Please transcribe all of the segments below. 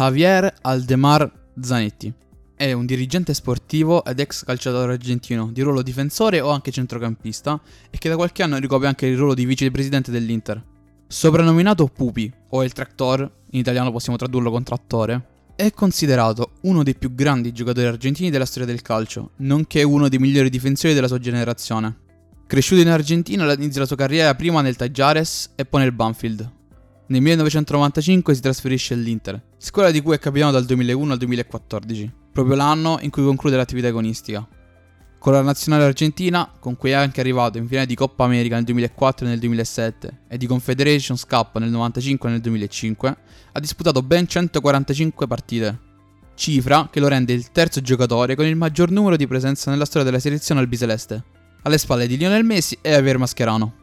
Javier Aldemar Zanetti. È un dirigente sportivo ed ex calciatore argentino di ruolo difensore o anche centrocampista e che da qualche anno ricopre anche il ruolo di vicepresidente dell'Inter. Soprannominato Pupi, o il Tractor, in italiano possiamo tradurlo con trattore, è considerato uno dei più grandi giocatori argentini della storia del calcio, nonché uno dei migliori difensori della sua generazione. Cresciuto in Argentina, inizia la sua carriera prima nel Tajares e poi nel Banfield. Nel 1995 si trasferisce all'Inter, scuola di cui è capitano dal 2001 al 2014 proprio l'anno in cui conclude l'attività agonistica. Con la nazionale argentina, con cui è anche arrivato in finale di Coppa America nel 2004 e nel 2007 e di Confederations Cup nel 95 e nel 2005, ha disputato ben 145 partite, cifra che lo rende il terzo giocatore con il maggior numero di presenze nella storia della selezione albiceleste, alle spalle di Lionel Messi e Javier Mascherano.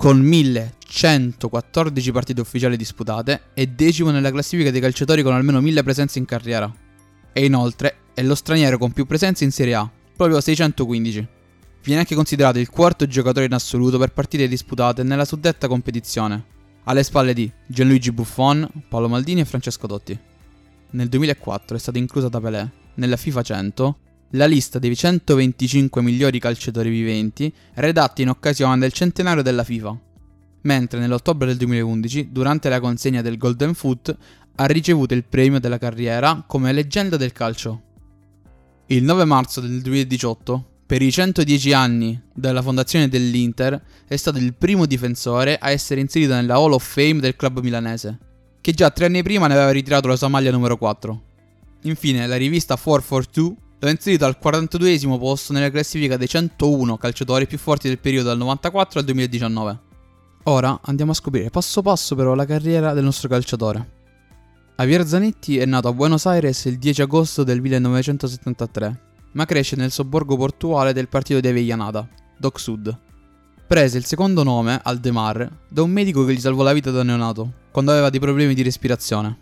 Con 1114 partite ufficiali disputate, è decimo nella classifica dei calciatori con almeno 1000 presenze in carriera, e inoltre è lo straniero con più presenze in Serie A, proprio 615. Viene anche considerato il quarto giocatore in assoluto per partite disputate nella suddetta competizione, alle spalle di Gianluigi Buffon, Paolo Maldini e Francesco Totti. Nel 2004 è stata inclusa da Pelé, nella FIFA 100, la lista dei 125 migliori calciatori viventi redatti in occasione del centenario della FIFA, mentre nell'ottobre del 2011, durante la consegna del Golden Foot, ha ricevuto il premio della carriera come leggenda del calcio. Il 9 marzo del 2018, per i 110 anni della fondazione dell'Inter, è stato il primo difensore a essere inserito nella Hall of Fame del club milanese, che già tre anni prima ne aveva ritirato la sua maglia numero 4. Infine, la rivista 442 ha inserito al 42 posto nella classifica dei 101 calciatori più forti del periodo dal 94 al 2019. Ora andiamo a scoprire passo passo però la carriera del nostro calciatore. Javier Zanetti è nato a Buenos Aires il 10 agosto del 1973, ma cresce nel sobborgo portuale del partito di Avellanada, Doc Sud. Prese il secondo nome, Aldemar, da un medico che gli salvò la vita da neonato, quando aveva dei problemi di respirazione.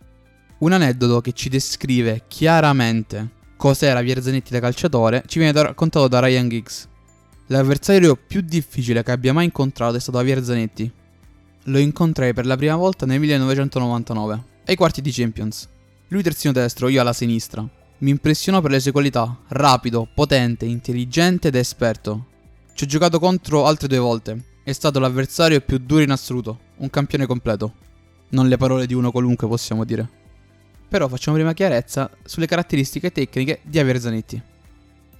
Un aneddoto che ci descrive chiaramente cos'era Javier Zanetti da calciatore ci viene raccontato da Ryan Giggs. L'avversario più difficile che abbia mai incontrato è stato Javier Zanetti. Lo incontrai per la prima volta nel 1999 ai quarti di Champions. Lui terzino destro, io alla sinistra. Mi impressionò per le sue qualità, rapido, potente, intelligente ed esperto. Ci ho giocato contro altre due volte. È stato l'avversario più duro in assoluto, un campione completo. Non le parole di uno qualunque possiamo dire. Però facciamo prima chiarezza sulle caratteristiche tecniche di Aver Zanetti.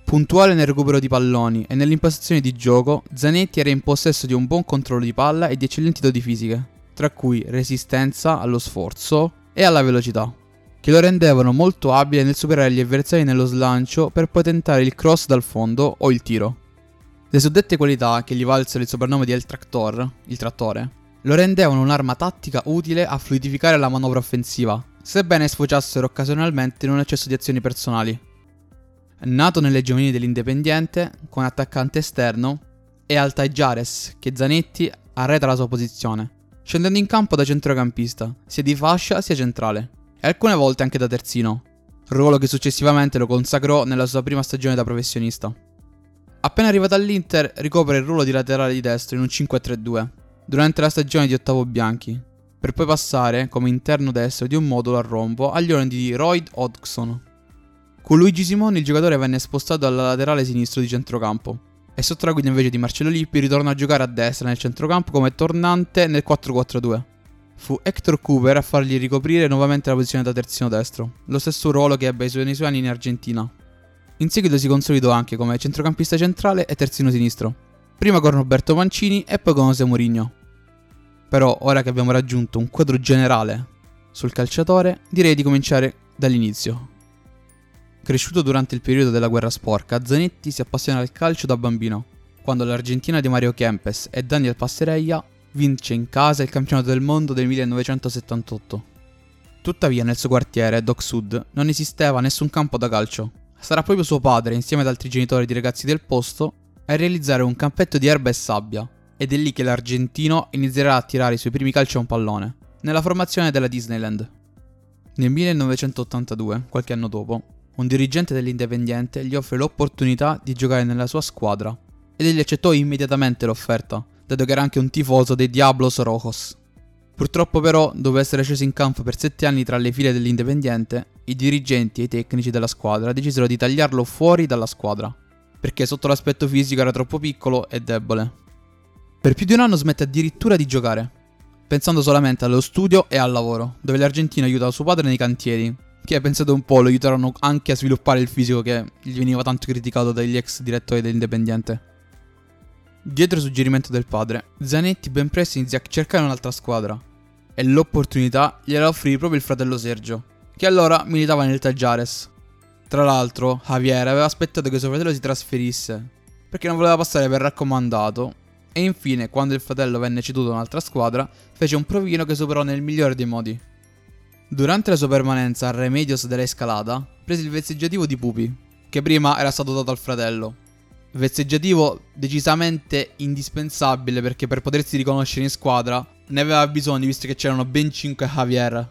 Puntuale nel recupero di palloni e nell'impostazione di gioco, Zanetti era in possesso di un buon controllo di palla e di eccellenti doti fisiche, tra cui resistenza allo sforzo, e alla velocità, che lo rendevano molto abile nel superare gli avversari nello slancio per poi tentare il cross dal fondo o il tiro. Le suddette qualità, che gli valsero il soprannome di El Tractor, il trattore, lo rendevano un'arma tattica utile a fluidificare la manovra offensiva, sebbene sfociassero occasionalmente in un eccesso di azioni personali. Nato nelle giovanili dell'Independiente, come attaccante esterno, è Altajares che Zanetti arreta la sua posizione, scendendo in campo da centrocampista, sia di fascia sia centrale, e alcune volte anche da terzino, ruolo che successivamente lo consacrò nella sua prima stagione da professionista. Appena arrivato all'Inter, ricopre il ruolo di laterale di destro in un 5-3-2, durante la stagione di Ottavo Bianchi, per poi passare, come interno destro di un modulo a rombo, agli ordini di Royd Hodgson. Con Luigi Simoni il giocatore venne spostato alla laterale sinistro di centrocampo, e sotto la guida invece di Marcello Lippi ritorna a giocare a destra nel centrocampo come tornante nel 4-4-2. Fu Hector Cooper a fargli ricoprire nuovamente la posizione da terzino destro, lo stesso ruolo che ebbe nei suoi anni in Argentina. In seguito si consolidò anche come centrocampista centrale e terzino sinistro, prima con Roberto Mancini e poi con José Mourinho. Però ora che abbiamo raggiunto un quadro generale sul calciatore, direi di cominciare dall'inizio. Cresciuto durante il periodo della guerra sporca, Zanetti si appassiona al calcio da bambino, quando l'Argentina di Mario Kempes e Daniel Passerella vince in casa il campionato del mondo del 1978. Tuttavia nel suo quartiere, Doc Sud, non esisteva nessun campo da calcio. Sarà proprio suo padre, insieme ad altri genitori di ragazzi del posto, a realizzare un campetto di erba e sabbia, ed è lì che l'argentino inizierà a tirare i suoi primi calci a un pallone, nella formazione della Disneyland. Nel 1982, qualche anno dopo, un dirigente dell'Independiente gli offre l'opportunità di giocare nella sua squadra ed egli accettò immediatamente l'offerta, dato che era anche un tifoso dei Diablos Rojos. Purtroppo però, dopo essere sceso in campo per 7 anni tra le file dell'Independiente, i dirigenti e i tecnici della squadra decisero di tagliarlo fuori dalla squadra, perché sotto l'aspetto fisico era troppo piccolo e debole. Per più di un anno smette addirittura di giocare, pensando solamente allo studio e al lavoro, dove l'argentino aiuta suo padre nei cantieri, che pensato un po' lo aiutarono anche a sviluppare il fisico che gli veniva tanto criticato dagli ex direttori dell'Independiente. Dietro il suggerimento del padre, Zanetti ben presto inizia a cercare un'altra squadra e l'opportunità gliela offrì proprio il fratello Sergio, che allora militava nel Tajares. Tra l'altro, Javier aveva aspettato che suo fratello si trasferisse, perché non voleva passare per raccomandato, e infine, quando il fratello venne ceduto a un'altra squadra, fece un provino che superò nel migliore dei modi. Durante la sua permanenza a Remedios della Escalada, prese il vezzeggiativo di Pupi, che prima era stato dato al fratello. Vezzeggiativo decisamente indispensabile perché per potersi riconoscere in squadra ne aveva bisogno visto che c'erano ben 5 Javier.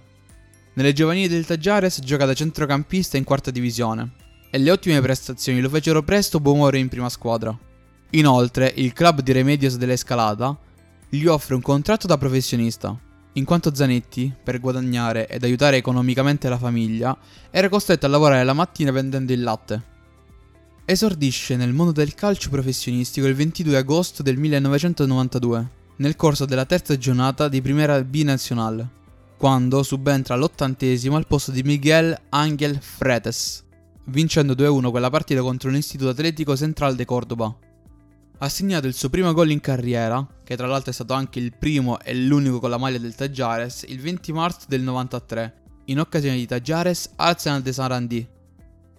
Nelle giovanili del Tajares gioca da centrocampista in quarta divisione e le ottime prestazioni lo fecero presto buonumore in prima squadra. Inoltre, il club di Remedios dell'Escalada gli offre un contratto da professionista, in quanto Zanetti, per guadagnare ed aiutare economicamente la famiglia, era costretto a lavorare la mattina vendendo il latte. Esordisce nel mondo del calcio professionistico il 22 agosto del 1992, nel corso della terza giornata di Primera B Nazionale quando subentra all'ottantesimo al posto di Miguel Angel Fretes, vincendo 2-1 quella partita contro l'Istituto Atletico Central de Cordoba. Ha segnato il suo primo gol in carriera, che tra l'altro è stato anche il primo e l'unico con la maglia del Tajares, il 20 marzo del 93, in occasione di Tajares Arsenal de Sarandí.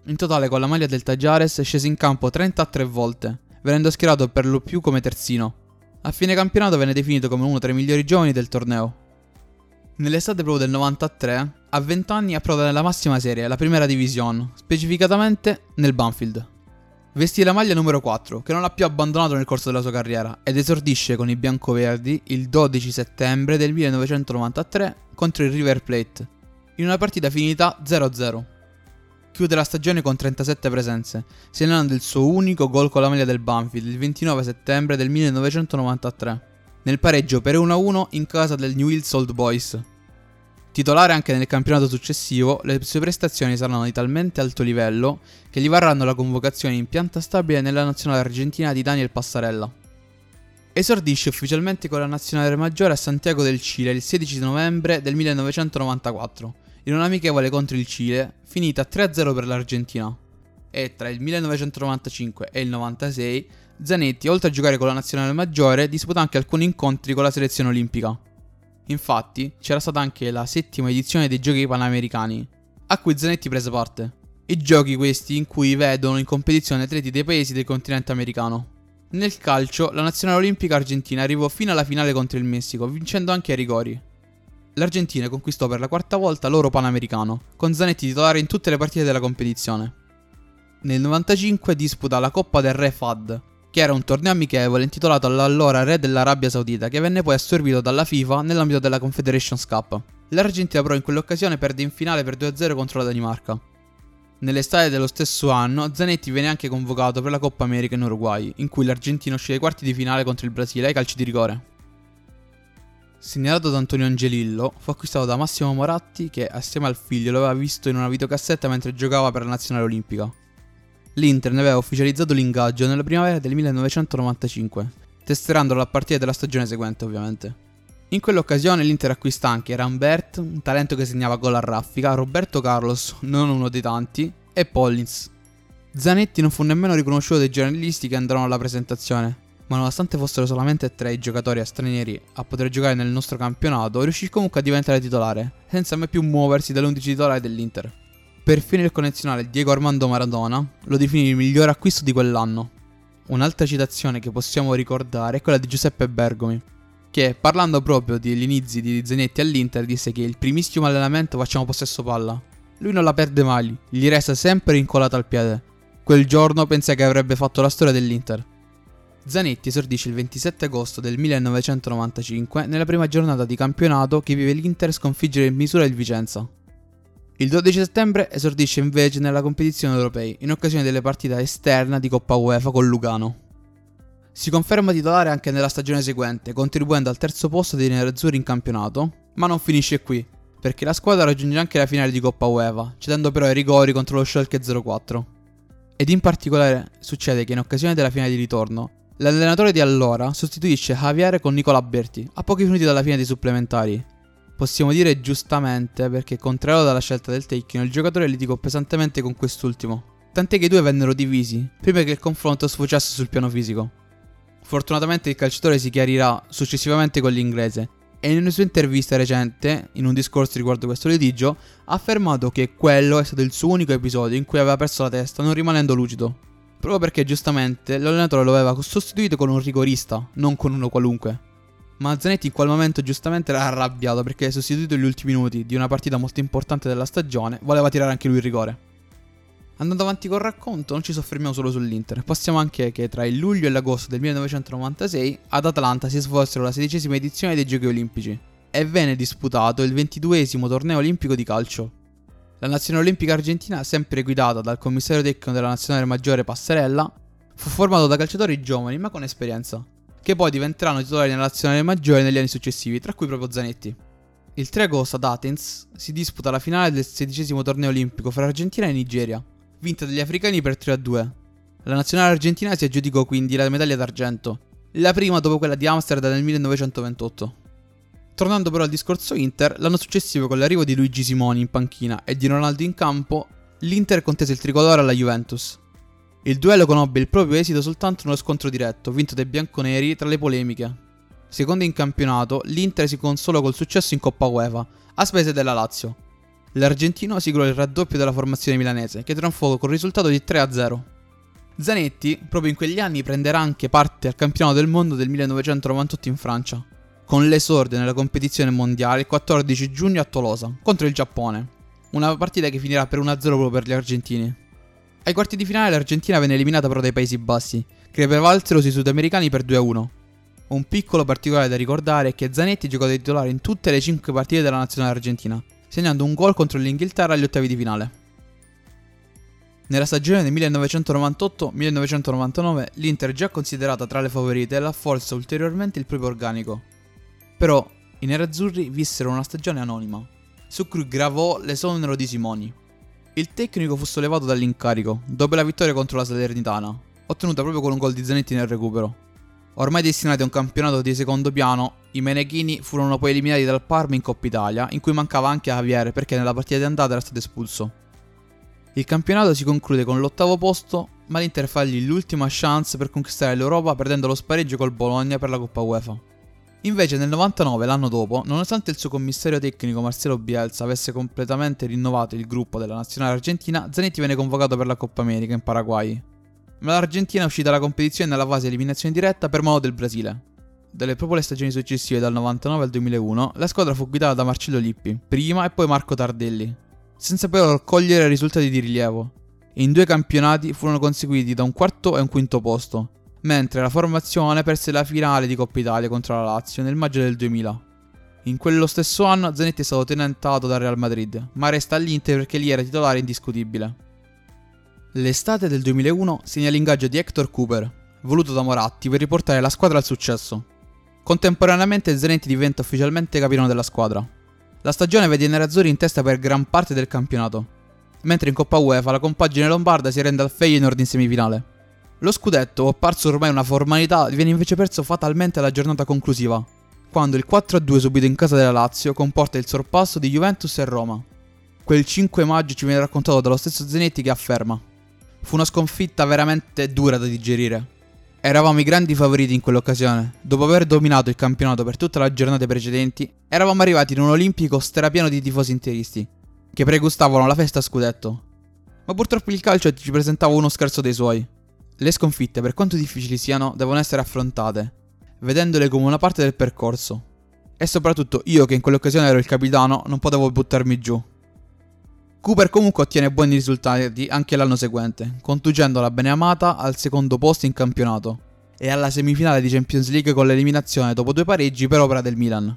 In totale con la maglia del Tajares è sceso in campo 33 volte, venendo schierato per lo più come terzino. A fine campionato venne definito come uno tra i migliori giovani del torneo. Nell'estate proprio del 93, a 20 anni approda nella massima serie, la Primera Division, specificatamente nel Banfield. Vestì la maglia numero 4, che non ha più abbandonato nel corso della sua carriera, ed esordisce con i biancoverdi il 12 settembre del 1993 contro il River Plate, in una partita finita 0-0. Chiude la stagione con 37 presenze, segnando il suo unico gol con la maglia del Banfield il 29 settembre del 1993 nel pareggio per 1-1 in casa del New Hills Old Boys. Titolare anche nel campionato successivo, le sue prestazioni saranno di talmente alto livello che gli varranno la convocazione in pianta stabile nella nazionale argentina di Daniel Passarella. Esordisce ufficialmente con la nazionale maggiore a Santiago del Cile il 16 novembre del 1994, in un'amichevole contro il Cile, finita 3-0 per l'Argentina. E tra il 1995 e il 96 Zanetti, oltre a giocare con la nazionale maggiore, disputa anche alcuni incontri con la selezione olimpica. Infatti, c'era stata anche la settima edizione dei Giochi Panamericani, a cui Zanetti prese parte. I giochi questi in cui vedono in competizione atleti dei paesi del continente americano. Nel calcio, la nazionale olimpica argentina arrivò fino alla finale contro il Messico, vincendo anche ai rigori. L'Argentina conquistò per la quarta volta l'oro panamericano, con Zanetti titolare in tutte le partite della competizione. Nel 95 disputa la Coppa del Re Fad, che era un torneo amichevole intitolato all'allora re dell'Arabia Saudita, che venne poi assorbito dalla FIFA nell'ambito della Confederations Cup. L'Argentina però in quell'occasione perde in finale per 2-0 contro la Danimarca. Nell'estate dello stesso anno, Zanetti viene anche convocato per la Coppa America in Uruguay, in cui l'Argentina uscì ai quarti di finale contro il Brasile ai calci di rigore. Segnalato da Antonio Angelillo, fu acquistato da Massimo Moratti che, assieme al figlio, lo aveva visto in una videocassetta mentre giocava per la nazionale olimpica l'Inter ne aveva ufficializzato l'ingaggio nella primavera del 1995, testerandolo a partire dalla stagione seguente ovviamente. In quell'occasione l'Inter acquista anche Rambert, un talento che segnava gol a raffica, Roberto Carlos, non uno dei tanti, e Pollins. Zanetti non fu nemmeno riconosciuto dai giornalisti che andarono alla presentazione, ma nonostante fossero solamente tre i giocatori stranieri a poter giocare nel nostro campionato, riuscì comunque a diventare titolare, senza mai più muoversi dall'11 titolare dell'Inter. Perfino il connazionale Diego Armando Maradona lo definì il miglior acquisto di quell'anno. Un'altra citazione che possiamo ricordare è quella di Giuseppe Bergomi, che parlando proprio degli inizi di Zanetti all'Inter disse che il primissimo allenamento facciamo possesso palla. Lui non la perde mai, gli resta sempre incolata al piede. Quel giorno pensai che avrebbe fatto la storia dell'Inter. Zanetti esordisce il 27 agosto del 1995 nella prima giornata di campionato che vive l'Inter sconfiggere in misura il Vicenza. Il 12 settembre esordisce invece nella competizione europea in occasione delle partite esterna di Coppa UEFA con Lugano. Si conferma titolare anche nella stagione seguente, contribuendo al terzo posto dei nerazzurri in campionato, ma non finisce qui, perché la squadra raggiunge anche la finale di Coppa UEFA, cedendo però ai rigori contro lo Schalke 04. Ed in particolare succede che in occasione della finale di ritorno, l'allenatore di allora sostituisce Javier con Nicola Berti, a pochi minuti dalla fine dei supplementari. Possiamo dire giustamente perché, contrario dalla scelta del tecnico, il giocatore litigò pesantemente con quest'ultimo, tant'è che i due vennero divisi, prima che il confronto sfociasse sul piano fisico. Fortunatamente il calciatore si chiarirà successivamente con l'inglese e in una sua intervista recente, in un discorso riguardo questo litigio, ha affermato che quello è stato il suo unico episodio in cui aveva perso la testa non rimanendo lucido. Proprio perché giustamente l'allenatore lo aveva sostituito con un rigorista, non con uno qualunque. Ma Zanetti in quel momento giustamente era arrabbiato perché sostituito gli ultimi minuti di una partita molto importante della stagione, voleva tirare anche lui il rigore. Andando avanti col racconto, non ci soffermiamo solo sull'Inter, passiamo anche che tra il luglio e l'agosto del 1996 ad Atlanta si svolsero la sedicesima edizione dei Giochi Olimpici e venne disputato il ventiduesimo torneo olimpico di calcio. La nazionale olimpica argentina, sempre guidata dal commissario tecnico della nazionale maggiore Passerella, fu formato da calciatori giovani ma con esperienza, che poi diventeranno titolari nella nazionale maggiore negli anni successivi, tra cui proprio Zanetti. Il 3 agosto ad Athens si disputa la finale del sedicesimo torneo olimpico fra Argentina e Nigeria, vinta dagli africani per 3 a 2. La nazionale argentina si aggiudicò quindi la medaglia d'argento, la prima dopo quella di Amsterdam nel 1928. Tornando però al discorso Inter, l'anno successivo con l'arrivo di Luigi Simoni in panchina e di Ronaldo in campo, l'Inter contese il tricolore alla Juventus. Il duello conobbe il proprio esito soltanto nello scontro diretto, vinto dai bianconeri tra le polemiche. Secondo in campionato, l'Inter si consolò col successo in Coppa UEFA, a spese della Lazio, L'argentino siglò il raddoppio della formazione milanese, che trionfò con il risultato di 3-0. Zanetti, proprio in quegli anni, prenderà anche parte al campionato del mondo del 1998 in Francia, con l'esordio nella competizione mondiale il 14 giugno a Tolosa, contro il Giappone. Una partita che finirà per 1-0 proprio per gli argentini. Ai quarti di finale l'Argentina venne eliminata però dai Paesi Bassi, che prevalsero sui sudamericani per 2-1. Un piccolo particolare da ricordare è che Zanetti giocò da titolare in tutte le 5 partite della nazionale argentina, segnando un gol contro l'Inghilterra agli ottavi di finale. Nella stagione del 1998-1999 l'Inter già considerata tra le favorite rafforza ulteriormente il proprio organico. Però i nerazzurri vissero una stagione anonima, su cui gravò l'esonero di Simoni. Il tecnico fu sollevato dall'incarico dopo la vittoria contro la Salernitana, ottenuta proprio con un gol di Zanetti nel recupero. Ormai destinati a un campionato di secondo piano, i Menechini furono poi eliminati dal Parma in Coppa Italia, in cui mancava anche Javier perché nella partita di andata era stato espulso. Il campionato si conclude con l'ottavo posto, ma l'Inter fagli l'ultima chance per conquistare l'Europa perdendo lo spareggio col Bologna per la Coppa UEFA. Invece nel 99, l'anno dopo, nonostante il suo commissario tecnico Marcelo Bielsa avesse completamente rinnovato il gruppo della nazionale argentina, Zanetti venne convocato per la Coppa America in Paraguay, ma l'Argentina uscì dalla competizione nella fase eliminazione diretta per modo del Brasile. Dalle proprio le stagioni successive, dal 99 al 2001, la squadra fu guidata da Marcello Lippi, prima e poi Marco Tardelli, senza però raccogliere risultati di rilievo. In due campionati furono conseguiti da un quarto e un quinto posto, mentre la formazione perse la finale di Coppa Italia contro la Lazio nel maggio del 2000. In quello stesso anno Zanetti è stato tenentato dal Real Madrid, ma resta all'Inter perché lì era titolare indiscutibile. L'estate del 2001 segna l'ingaggio di Hector Cooper, voluto da Moratti per riportare la squadra al successo. Contemporaneamente Zanetti diventa ufficialmente capitano della squadra. La stagione vede i nerazzurri in testa per gran parte del campionato, mentre in Coppa UEFA la compagine lombarda si rende al Feyenoord in semifinale. Lo scudetto, apparso ormai una formalità, viene invece perso fatalmente alla giornata conclusiva, quando il 4-2 subito in casa della Lazio comporta il sorpasso di Juventus e Roma. Quel 5 maggio ci viene raccontato dallo stesso Zanetti che afferma Fu una sconfitta veramente dura da digerire. Eravamo i grandi favoriti in quell'occasione. Dopo aver dominato il campionato per tutte le giornate precedenti, eravamo arrivati in un olimpico strapieno di tifosi interisti, che pregustavano la festa a scudetto. Ma purtroppo il calcio ci presentava uno scherzo dei suoi. Le sconfitte, per quanto difficili siano, devono essere affrontate, vedendole come una parte del percorso. E soprattutto io, che in quell'occasione ero il capitano, non potevo buttarmi giù. Cooper comunque ottiene buoni risultati anche l'anno seguente, conducendo la Beneamata al secondo posto in campionato e alla semifinale di Champions League con l'eliminazione dopo due pareggi per opera del Milan.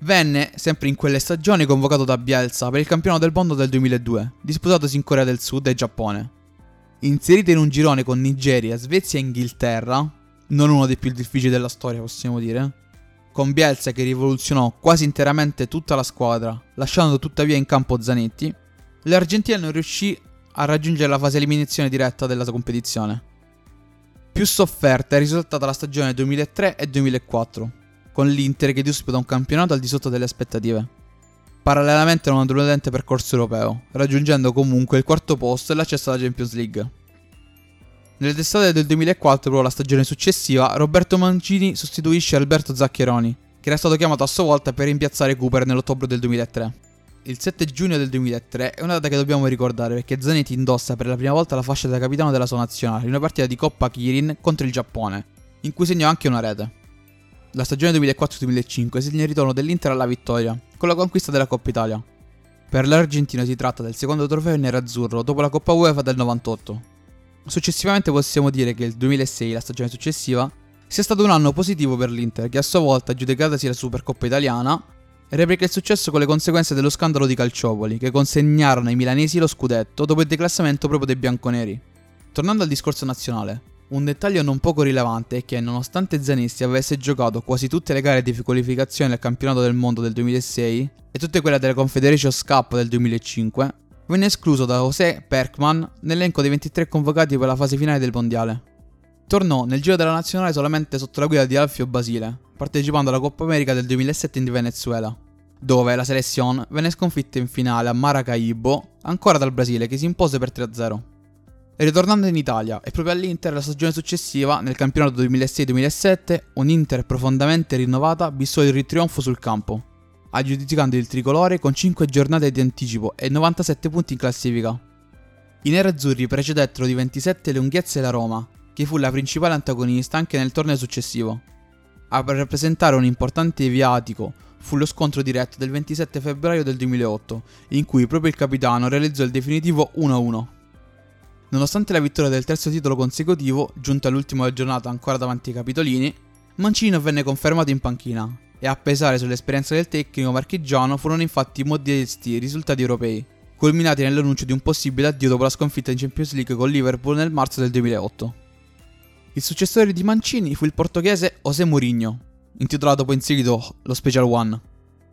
Venne, sempre in quelle stagioni, convocato da Bielsa per il campionato del mondo del 2002, disputatosi in Corea del Sud e Giappone. Inserito in un girone con Nigeria, Svezia e Inghilterra, non uno dei più difficili della storia, possiamo dire, con Bielsa che rivoluzionò quasi interamente tutta la squadra, lasciando tuttavia in campo Zanetti, l'Argentina non riuscì a raggiungere la fase eliminazione diretta della competizione. Più sofferta è risultata la stagione 2003 e 2004, con l'Inter che disputa un campionato al di sotto delle aspettative. Parallelamente a un deludente percorso europeo, raggiungendo comunque il quarto posto e l'accesso alla Champions League. Nell'estate del 2004, però la stagione successiva, Roberto Mancini sostituisce Alberto Zaccheroni, che era stato chiamato a sua volta per rimpiazzare Cooper nell'ottobre del 2003. Il 7 giugno del 2003 è una data che dobbiamo ricordare perché Zanetti indossa per la prima volta la fascia da capitano della sua nazionale in una partita di Coppa Kirin contro il Giappone, in cui segnò anche una rete. La stagione 2004-2005 segna il ritorno dell'Inter alla vittoria, con la conquista della Coppa Italia. Per l'Argentina si tratta del secondo trofeo nerazzurro dopo la Coppa UEFA del 98. Successivamente possiamo dire che il 2006, la stagione successiva, sia stato un anno positivo per l'Inter, che a sua volta aggiudicatasi la Supercoppa italiana replica il successo con le conseguenze dello scandalo di Calciopoli, che consegnarono ai milanesi lo scudetto dopo il declassamento proprio dei bianconeri. Tornando al discorso nazionale, un dettaglio non poco rilevante è che, nonostante Zanissi avesse giocato quasi tutte le gare di qualificazione al campionato del mondo del 2006 e tutte quelle della Confederation Cup del 2005, venne escluso da José Perkman nell'elenco dei 23 convocati per la fase finale del mondiale. Tornò nel giro della nazionale solamente sotto la guida di Alfio Basile, partecipando alla Coppa America del 2007 in Venezuela, dove la selezione venne sconfitta in finale a Maracaibo ancora dal Brasile che si impose per 3-0. Ritornando in Italia e proprio all'Inter la stagione successiva, nel campionato 2006-2007, un'Inter profondamente rinnovata bissò il ritrionfo sul campo, aggiudicando il tricolore con 5 giornate di anticipo e 97 punti in classifica. I nerazzurri precedettero di 27 le Unghiezze e la Roma, che fu la principale antagonista anche nel torneo successivo. A rappresentare un importante viatico fu lo scontro diretto del 27 febbraio del 2008, in cui proprio il capitano realizzò il definitivo 1-1. Nonostante la vittoria del terzo titolo consecutivo, giunto all'ultima giornata ancora davanti ai capitolini, Mancini venne confermato in panchina e a pesare sull'esperienza del tecnico marchigiano furono infatti modesti risultati europei, culminati nell'annuncio di un possibile addio dopo la sconfitta in Champions League con Liverpool nel marzo del 2008. Il successore di Mancini fu il portoghese José Mourinho, intitolato poi in seguito lo Special One,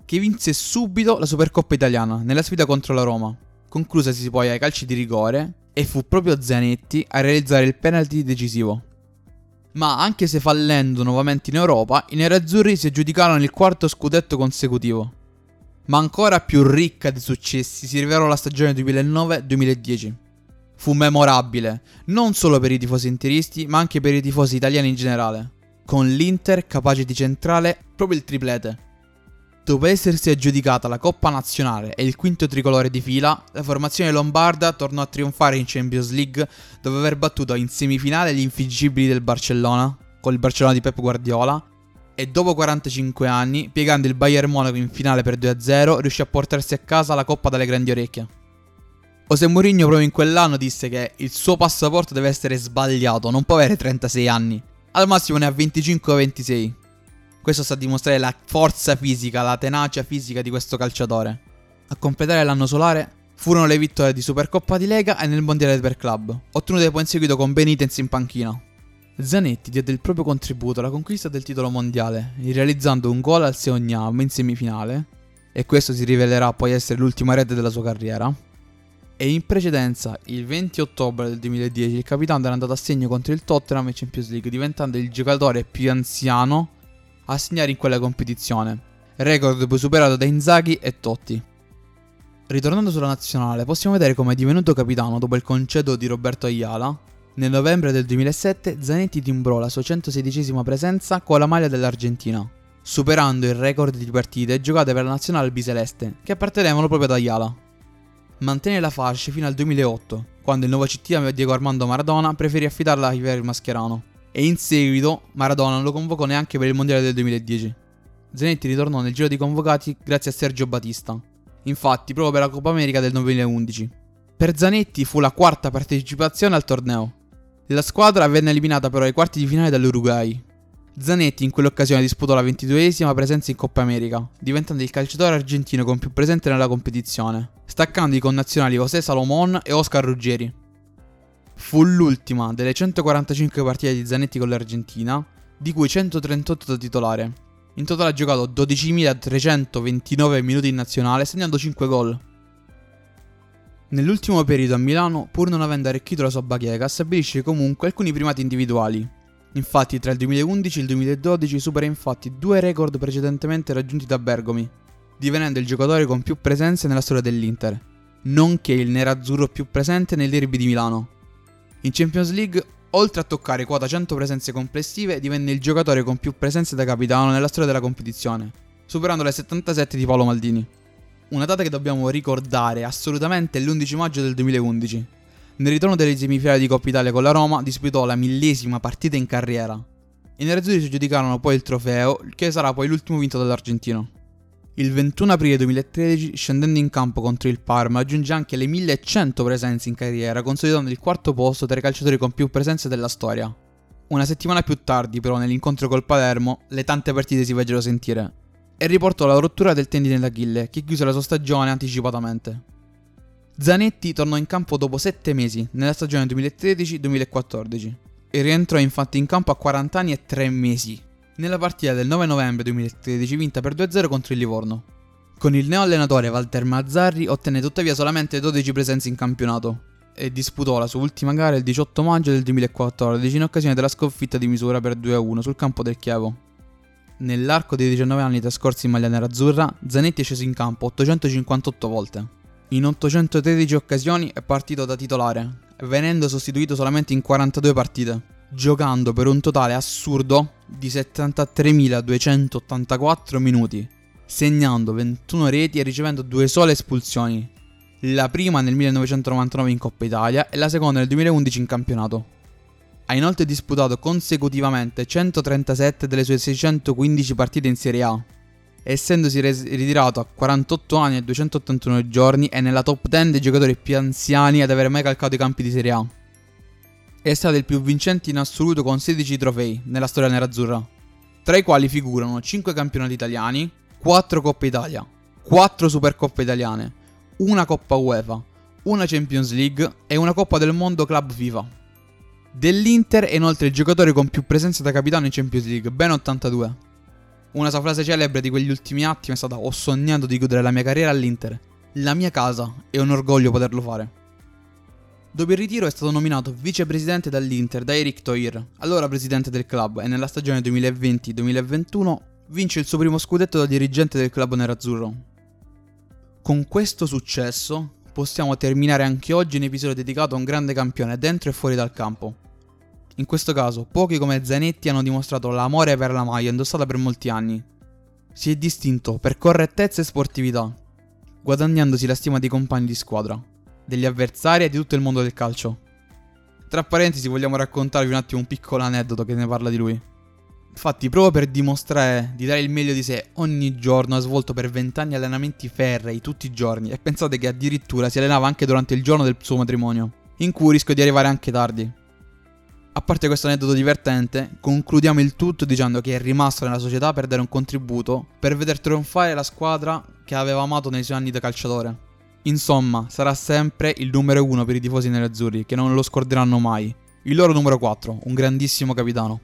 che vinse subito la Supercoppa italiana nella sfida contro la Roma, conclusasi poi ai calci di rigore e fu proprio Zanetti a realizzare il penalty decisivo. Ma anche se fallendo nuovamente in Europa, i nerazzurri si aggiudicarono il quarto scudetto consecutivo. Ma ancora più ricca di successi si rivelò la stagione 2009-2010 fu memorabile, non solo per i tifosi interisti, ma anche per i tifosi italiani in generale, con l'Inter capace di centrare proprio il triplete. Dopo essersi aggiudicata la Coppa Nazionale e il quinto tricolore di fila, la formazione lombarda tornò a trionfare in Champions League dopo aver battuto in semifinale gli infiggibili del Barcellona, con il Barcellona di Pep Guardiola, e dopo 45 anni, piegando il Bayern Monaco in finale per 2-0, riuscì a portarsi a casa la Coppa dalle grandi orecchie. José Mourinho proprio in quell'anno disse che il suo passaporto deve essere sbagliato, non può avere 36 anni. Al massimo ne ha 25 o 26. Questo sta a dimostrare la forza fisica, la tenacia fisica di questo calciatore. A completare l'anno solare furono le vittorie di Supercoppa di Lega e nel Mondiale per Club, ottenute poi in seguito con Benitez in panchina. Zanetti diede il proprio contributo alla conquista del titolo mondiale, realizzando un gol al Seognam in semifinale, e questo si rivelerà poi essere l'ultima rete della sua carriera e in precedenza, il 20 ottobre del 2010, il capitano era andato a segno contro il Tottenham in Champions League, diventando il giocatore più anziano a segnare in quella competizione, record poi superato da Inzaghi e Totti. Ritornando sulla nazionale, possiamo vedere come è divenuto capitano dopo il concedo di Roberto Ayala. Nel novembre del 2007 Zanetti timbrò la sua 116 presenza con la maglia dell'Argentina, superando il record di partite giocate per la nazionale biseleste, che appartenevano proprio ad Ayala mantenne la fascia fino al 2008, quando il nuovo CT Diego Armando Maradona preferì affidarla a Iver Mascherano. E in seguito Maradona non lo convocò neanche per il mondiale del 2010. Zanetti ritornò nel giro di convocati grazie a Sergio Battista. Infatti, proprio per la Coppa America del 2011. Per Zanetti fu la quarta partecipazione al torneo. La squadra venne eliminata però ai quarti di finale dall'Uruguay, Zanetti in quell'occasione disputò la 22esima presenza in Coppa America, diventando il calciatore argentino con più presenze nella competizione, staccando i connazionali José Salomon e Oscar Ruggeri. Fu l'ultima delle 145 partite di Zanetti con l'Argentina, di cui 138 da titolare. In totale ha giocato 12.329 minuti in nazionale, segnando 5 gol. Nell'ultimo periodo a Milano, pur non avendo arricchito la sua bacheca, stabilisce comunque alcuni primati individuali. Infatti, tra il 2011 e il 2012 supera infatti due record precedentemente raggiunti da Bergomi, divenendo il giocatore con più presenze nella storia dell'Inter, nonché il nerazzurro più presente nei derby di Milano. In Champions League, oltre a toccare quota 100 presenze complessive, divenne il giocatore con più presenze da capitano nella storia della competizione, superando le 77 di Paolo Maldini. Una data che dobbiamo ricordare assolutamente è l'11 maggio del 2011. Nel ritorno delle semifinali di Coppa Italia con la Roma disputò la millesima partita in carriera. I nerazzurri si aggiudicarono poi il trofeo, che sarà poi l'ultimo vinto dall'argentino. Il 21 aprile 2013, scendendo in campo contro il Parma, aggiunge anche le 1100 presenze in carriera, consolidando il quarto posto tra i calciatori con più presenze della storia. Una settimana più tardi, però, nell'incontro col Palermo, le tante partite si fecero sentire e riportò la rottura del tendine d'Achille, che chiuse la sua stagione anticipatamente. Zanetti tornò in campo dopo 7 mesi, nella stagione 2013-2014, e rientrò infatti in campo a 40 anni e 3 mesi, nella partita del 9 novembre 2013 vinta per 2-0 contro il Livorno. Con il neoallenatore Walter Mazzarri ottenne tuttavia solamente 12 presenze in campionato e disputò la sua ultima gara il 18 maggio del 2014 in occasione della sconfitta di misura per 2-1 sul campo del Chievo. Nell'arco dei 19 anni trascorsi in maglia nerazzurra, Zanetti è sceso in campo 858 volte. In 813 occasioni è partito da titolare, venendo sostituito solamente in 42 partite giocando per un totale assurdo di 73.284 minuti, segnando 21 reti e ricevendo due sole espulsioni. La prima nel 1999 in Coppa Italia e la seconda nel 2011 in campionato. Ha inoltre disputato consecutivamente 137 delle sue 615 partite in Serie A, essendosi res- ritirato a 48 anni e 281 giorni è nella top 10 dei giocatori più anziani ad aver mai calcato i campi di Serie A è stato il più vincente in assoluto con 16 trofei nella storia nerazzurra, tra i quali figurano 5 campionati italiani, 4 Coppe Italia, 4 Supercoppe italiane, una Coppa UEFA, una Champions League e una Coppa del Mondo Club FIFA. Dell'Inter è inoltre il giocatore con più presenze da capitano in Champions League, ben 82. Una sua frase celebre di quegli ultimi attimi è stata Ho sognato di chiudere la mia carriera all'Inter. La mia casa, è un orgoglio poterlo fare. Dopo il ritiro è stato nominato vicepresidente dall'Inter da Eric Toir, allora presidente del club, e nella stagione 2020-2021 vince il suo primo scudetto da dirigente del club nerazzurro. Con questo successo possiamo terminare anche oggi un episodio dedicato a un grande campione dentro e fuori dal campo. In questo caso, pochi come Zanetti hanno dimostrato l'amore per la maglia indossata per molti anni. Si è distinto per correttezza e sportività, guadagnandosi la stima dei compagni di squadra degli avversari e di tutto il mondo del calcio. Tra parentesi vogliamo raccontarvi un attimo un piccolo aneddoto che ne parla di lui. Infatti, proprio per dimostrare di dare il meglio di sé, ogni giorno ha svolto per vent'anni allenamenti ferrei tutti i giorni e pensate che addirittura si allenava anche durante il giorno del suo matrimonio, in cui rischio di arrivare anche tardi. A parte questo aneddoto divertente, concludiamo il tutto dicendo che è rimasto nella società per dare un contributo per veder trionfare la squadra che aveva amato nei suoi anni da calciatore. Insomma, sarà sempre il numero uno per i tifosi nerazzurri, che non lo scorderanno mai. Il loro numero 4, un grandissimo capitano.